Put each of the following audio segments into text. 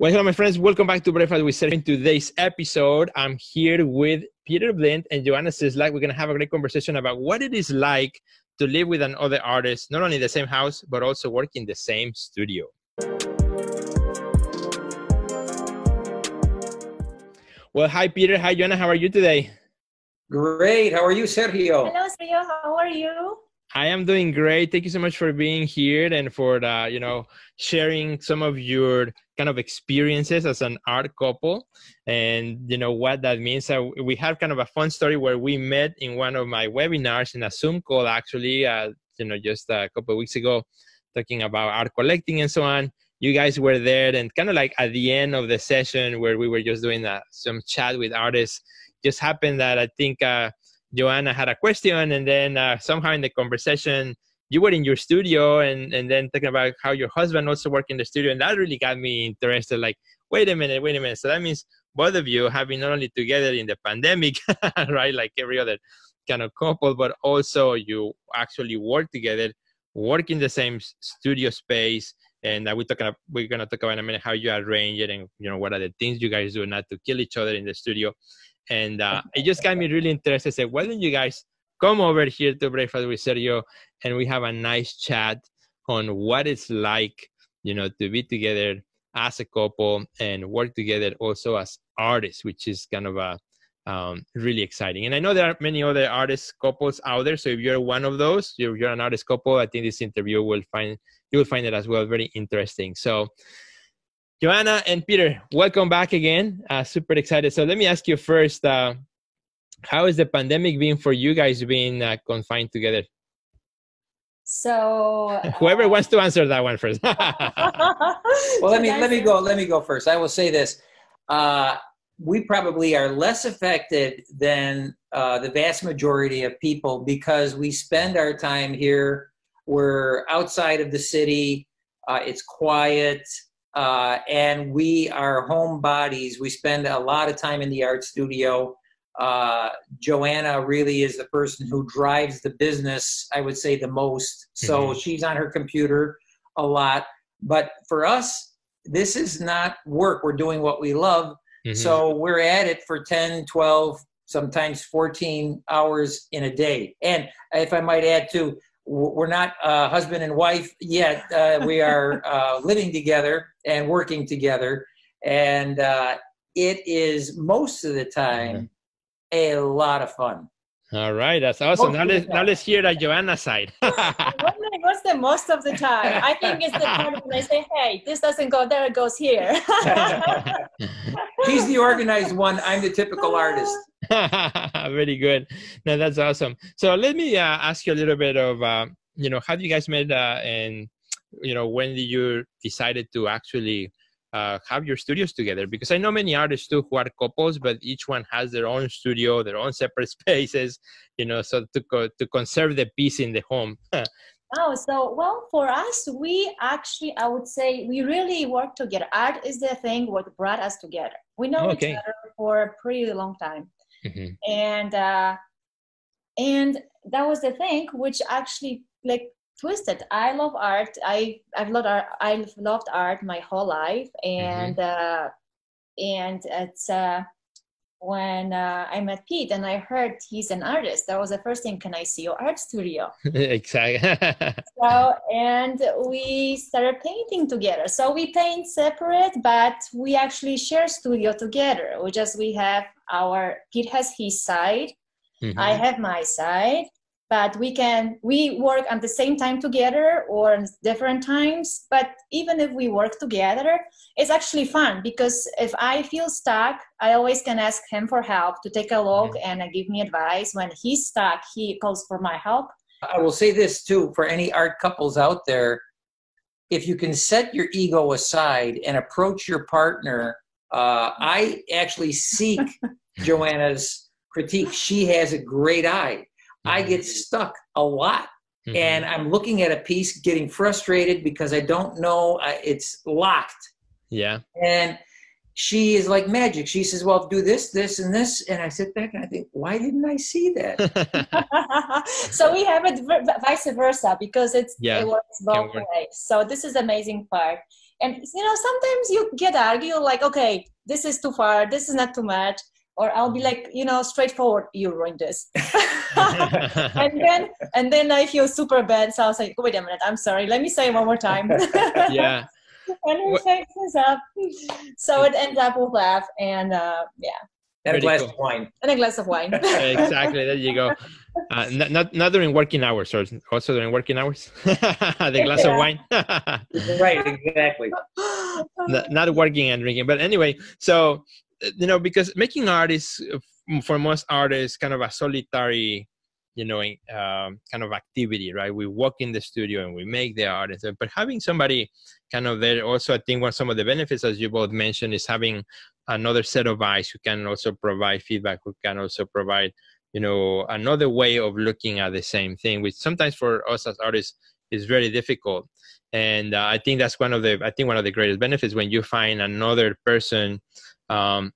Well, hello, my friends. Welcome back to Breakfast with Sergio. In today's episode, I'm here with Peter Blindt and Joanna Cislak. We're going to have a great conversation about what it is like to live with another artist, not only in the same house, but also work in the same studio. Well, hi, Peter. Hi, Joanna. How are you today? Great. How are you, Sergio? Hello, Sergio. How are you? I am doing great. Thank you so much for being here and for uh, you know sharing some of your kind of experiences as an art couple and you know what that means. Uh, we have kind of a fun story where we met in one of my webinars in a Zoom call actually, uh, you know, just a couple of weeks ago, talking about art collecting and so on. You guys were there and kind of like at the end of the session where we were just doing uh, some chat with artists, just happened that I think uh, Joanna had a question, and then uh, somehow in the conversation, you were in your studio, and and then talking about how your husband also worked in the studio, and that really got me interested. Like, wait a minute, wait a minute. So that means both of you have been not only together in the pandemic, right, like every other kind of couple, but also you actually work together, work in the same studio space. And we're talking. About, we're gonna talk about in a minute how you arrange it, and you know what are the things you guys do not to kill each other in the studio and uh, it just got me really interested. I said, why don't you guys come over here to Breakfast with Sergio and we have a nice chat on what it's like, you know, to be together as a couple and work together also as artists, which is kind of a um, really exciting. And I know there are many other artist couples out there. So if you're one of those, you're, you're an artist couple, I think this interview will find you will find it as well very interesting. So Joanna and Peter, welcome back again. Uh, super excited. So let me ask you first, uh, how is the pandemic been for you guys being uh, confined together? So whoever wants to answer that one first. well, let me let me go. Let me go first. I will say this: uh, we probably are less affected than uh, the vast majority of people because we spend our time here. We're outside of the city. Uh, it's quiet. Uh, and we are homebodies. We spend a lot of time in the art studio. Uh, Joanna really is the person who drives the business, I would say, the most. So mm-hmm. she's on her computer a lot. But for us, this is not work. We're doing what we love. Mm-hmm. So we're at it for 10, 12, sometimes 14 hours in a day. And if I might add, too, we're not uh, husband and wife yet. Uh, we are uh, living together and working together, and uh, it is most of the time a lot of fun. All right, that's awesome. Now let's, now let's hear that Joanna side. What's the most of the time? I think it's the part when I say, "Hey, this doesn't go there; it goes here." He's the organized one. I'm the typical artist. Very good. Now that's awesome. So let me uh, ask you a little bit of, uh, you know, how do you guys met, uh, and you know, when did you decided to actually uh, have your studios together? Because I know many artists too who are couples, but each one has their own studio, their own separate spaces, you know, so to co- to conserve the peace in the home. Oh, so well, for us, we actually, I would say, we really work together. Art is the thing what brought us together. We know okay. each other for a pretty long time, mm-hmm. and uh, and that was the thing which actually like twisted. I love art. I I've loved art. I've loved art my whole life, and mm-hmm. uh, and it's uh, when uh, I met Pete and I heard he's an artist. That was the first thing. Can I see your art studio? exactly. so and we started painting together. So we paint separate, but we actually share studio together. We just we have our Pete has his side. Mm-hmm. I have my side but we can we work at the same time together or different times but even if we work together it's actually fun because if i feel stuck i always can ask him for help to take a look and give me advice. When he's stuck he calls for my help. I will say this too for any art couples out there if you can set your ego aside and approach your partner uh, i actually seek joanna's critique. She has a great eye I get mm-hmm. stuck a lot. Mm-hmm. And I'm looking at a piece, getting frustrated because I don't know uh, it's locked. Yeah. And she is like magic. She says, "Well, do this, this, and this," and I sit back and I think, "Why didn't I see that?" so we have it vice versa because it's yeah, it works both ways. So this is amazing part. and you know sometimes you get argue like okay this is too far this is not too much or i'll be like you know straightforward you ruined this and then and then i feel super bad so i was like wait a minute i'm sorry let me say it one more time yeah and her face is up so it ends up with laugh and uh yeah and a glass cool. of wine. And a glass of wine. exactly. There you go. Uh, not, not, not during working hours, or also during working hours. the glass yeah. of wine. right. Exactly. Not, not, working and drinking, but anyway. So you know, because making art is for most artists kind of a solitary, you know, um, kind of activity, right? We walk in the studio and we make the art, so, but having somebody kind of there also, I think one some of the benefits, as you both mentioned, is having another set of eyes who can also provide feedback, who can also provide, you know, another way of looking at the same thing, which sometimes for us as artists is very difficult. And uh, I think that's one of the, I think one of the greatest benefits when you find another person, um,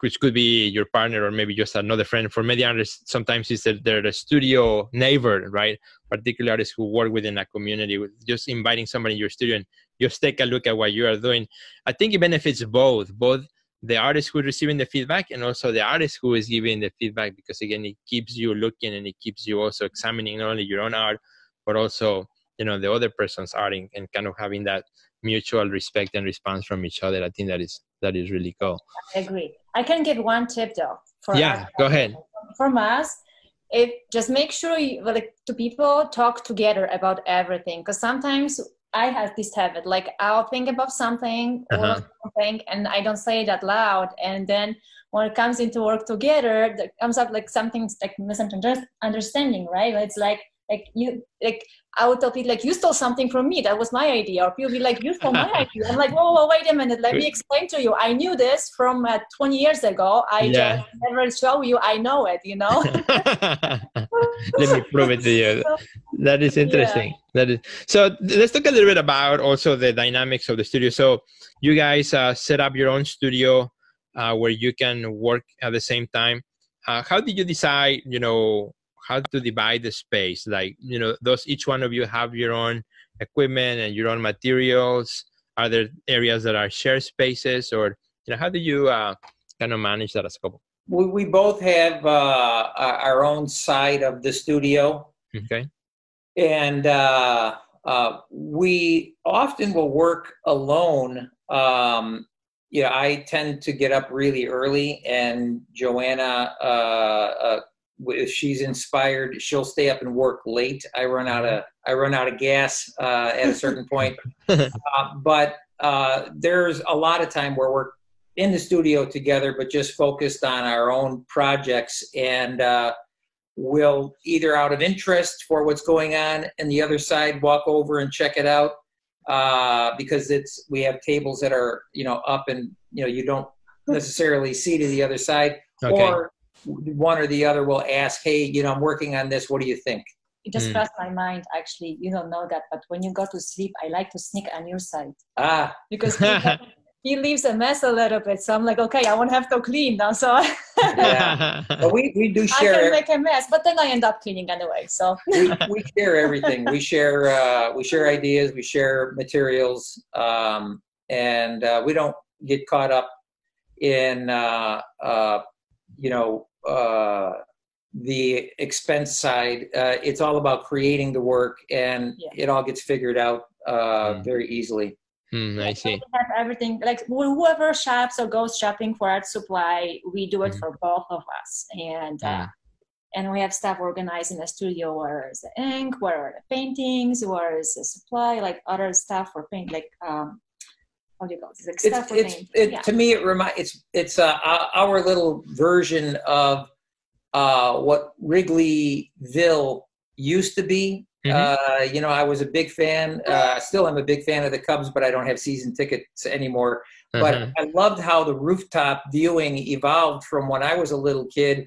which could be your partner or maybe just another friend. For many artists, sometimes it's that they're a studio neighbor, right? Particularly artists who work within a community, with just inviting somebody in your studio and just take a look at what you are doing. I think it benefits both, both the artist who is receiving the feedback and also the artist who is giving the feedback because again it keeps you looking and it keeps you also examining not only your own art but also you know the other person's art and, and kind of having that mutual respect and response from each other i think that is that is really cool i agree i can give one tip though yeah go ahead from us if just make sure you like to people talk together about everything because sometimes I have this habit, like I'll think about something uh-huh. or something, and I don't say it out loud. And then when it comes into work together, that comes up like something like misunderstanding, right? It's like like you like I would tell people like you stole something from me. That was my idea. Or people be like, you stole my idea. I'm like, whoa, whoa, wait a minute. Let me explain to you. I knew this from uh, 20 years ago. I yeah. just never show you. I know it. You know. Let me prove it to you. That is interesting. Yeah. That is so. Let's talk a little bit about also the dynamics of the studio. So you guys uh, set up your own studio uh, where you can work at the same time. Uh, how did you decide? You know how to divide the space like you know those each one of you have your own equipment and your own materials? Are there areas that are shared spaces or you know how do you uh, kind of manage that as a couple? We, we both have uh, our own side of the studio. Okay. And uh, uh, we often will work alone. Um, you know, I tend to get up really early, and Joanna uh, uh, if she's inspired, she'll stay up and work late. I run out of I run out of gas uh, at a certain point. Uh, but uh, there's a lot of time where we're in the studio together, but just focused on our own projects, and uh, we'll either out of interest for what's going on, and the other side walk over and check it out uh, because it's we have tables that are you know up and you know you don't necessarily see to the other side, okay. or one or the other will ask, "Hey, you know, I'm working on this. What do you think?" It just mm. crossed my mind. Actually, you don't know that, but when you go to sleep, I like to sneak on your side. Ah, because he, he leaves a mess a little bit, so I'm like, okay, I won't have to clean now. So yeah, but we we do share. I can make a mess, but then I end up cleaning anyway. So we, we share everything. We share uh, we share ideas. We share materials, um, and uh, we don't get caught up in uh, uh you know uh, the expense side, uh, it's all about creating the work, and yeah. it all gets figured out uh, mm. very easily. Mm, I see. We have everything like whoever shops or goes shopping for art supply, we do it mm. for both of us, and uh, and we have stuff organized in the studio where is the ink, where are the paintings, where is the supply, like other stuff for paint, like um, how do you call it? It's, it's, it's it, yeah. to me it remind it's it's uh, our little version of uh, what Wrigleyville used to be. Mm-hmm. Uh, you know, I was a big fan. Uh, still, I'm a big fan of the Cubs, but I don't have season tickets anymore. But uh-huh. I loved how the rooftop viewing evolved from when I was a little kid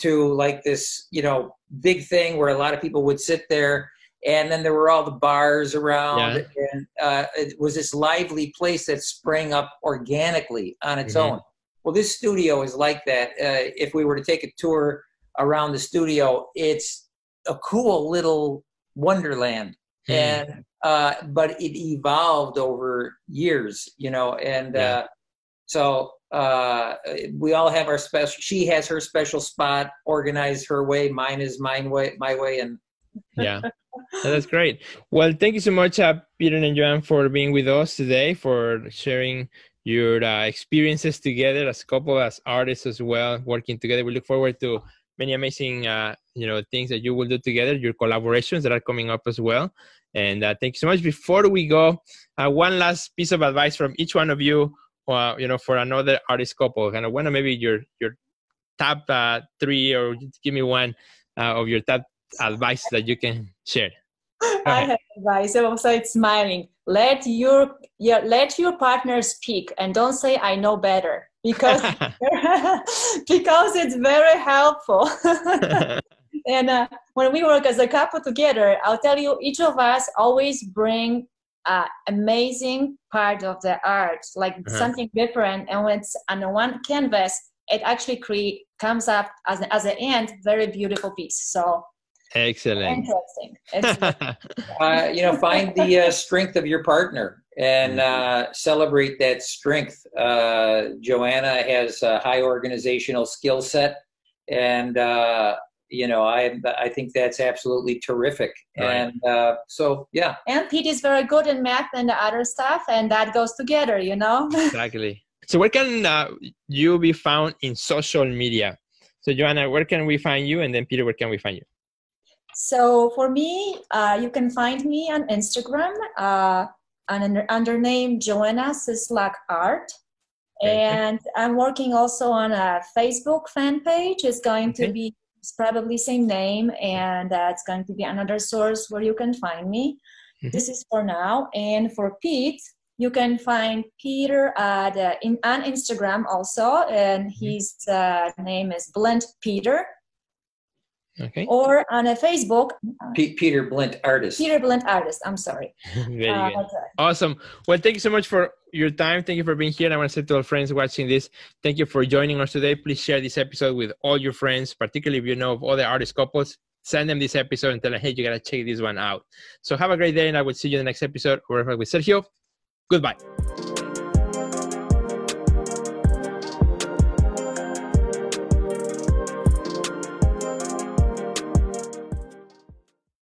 to like this, you know, big thing where a lot of people would sit there and then there were all the bars around yeah. and uh, it was this lively place that sprang up organically on its mm-hmm. own well this studio is like that uh, if we were to take a tour around the studio it's a cool little wonderland mm. and uh, but it evolved over years, you know, and yeah. uh, so uh, we all have our special. She has her special spot, organized her way. Mine is mine way, my way, and yeah. That's great. Well, thank you so much, uh, Peter and Joan, for being with us today, for sharing your uh, experiences together as a couple, as artists as well, working together. We look forward to many amazing, uh, you know, things that you will do together, your collaborations that are coming up as well. And uh, thank you so much. Before we go, uh, one last piece of advice from each one of you, uh, you know, for another artist couple. Kind of one maybe your your top uh, three, or give me one of your top advice that you can share. I have advice. I'm also smiling. Let your, your let your partner speak, and don't say "I know better" because because it's very helpful. and uh, when we work as a couple together, I'll tell you, each of us always bring uh, amazing part of the art, like uh-huh. something different. And when it's on one canvas, it actually create comes up as as an end very beautiful piece. So excellent, interesting. uh, you know, find the uh, strength of your partner and mm-hmm. uh, celebrate that strength. Uh, Joanna has a high organizational skill set, and uh, you know, I I think that's absolutely terrific. Right. And uh, so, yeah. And Pete is very good in math and the other stuff, and that goes together, you know. exactly. So, where can uh, you be found in social media? So, Joanna, where can we find you? And then, Peter, where can we find you? So, for me, uh, you can find me on Instagram uh, under, under name Joanna Cislak Art. And I'm working also on a Facebook fan page. It's going okay. to be it's probably same name, and uh, it's going to be another source where you can find me. Mm-hmm. This is for now. And for Pete, you can find Peter at, uh, in, on Instagram also, and mm-hmm. his uh, name is Blindt Peter. Okay. Or on a Facebook. P- Peter Blindt Artist. Peter Blindt Artist. I'm sorry. Very uh, good. Awesome. Well, thank you so much for your time. Thank you for being here. I want to say to all friends watching this, thank you for joining us today. Please share this episode with all your friends, particularly if you know of other artist couples. Send them this episode and tell them, hey, you got to check this one out. So have a great day, and I will see you in the next episode. Wherever with Sergio. Goodbye.